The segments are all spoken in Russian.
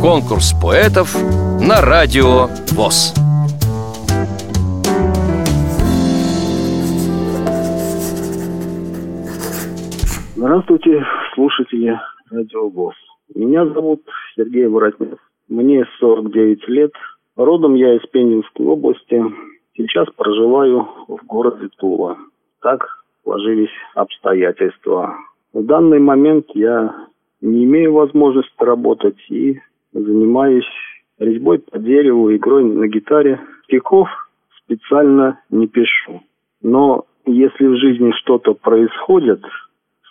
Конкурс поэтов на радио ВОЗ. Здравствуйте, слушатели радио ВОЗ. Меня зовут Сергей Воротнев. Мне 49 лет. Родом я из Пензенской области. Сейчас проживаю в городе Тула. Так сложились обстоятельства. В данный момент я не имею возможности работать и занимаюсь резьбой по дереву, игрой на гитаре. Стихов специально не пишу. Но если в жизни что-то происходит,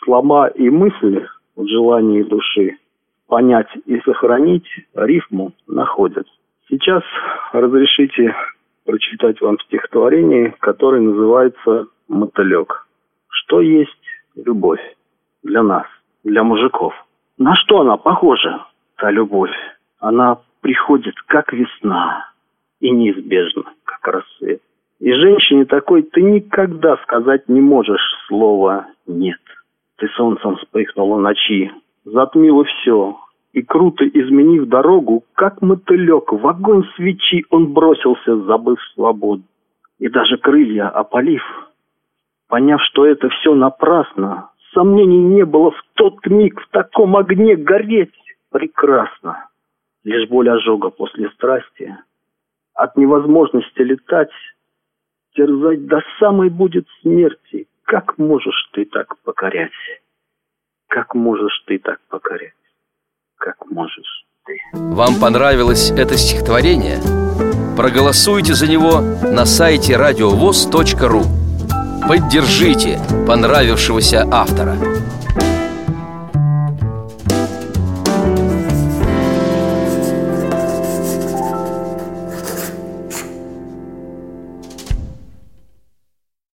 слова и мысли в желании души понять и сохранить рифму находят. Сейчас разрешите прочитать вам стихотворение, которое называется «Мотылек». Что есть любовь для нас, для мужиков? На что она похожа, та любовь? Она приходит, как весна, и неизбежно, как рассвет. И женщине такой ты никогда сказать не можешь слова «нет». Ты солнцем вспыхнула ночи, затмила все, и круто изменив дорогу, как мотылек, в огонь свечи он бросился, забыв свободу. И даже крылья опалив, поняв, что это все напрасно, сомнений не было в тот миг в таком огне гореть прекрасно. Лишь боль ожога после страсти, от невозможности летать, терзать до самой будет смерти, как можешь ты так покорять? Как можешь ты так покорять? Как можешь ты? Вам понравилось это стихотворение? Проголосуйте за него на сайте радиовоз.ру Поддержите понравившегося автора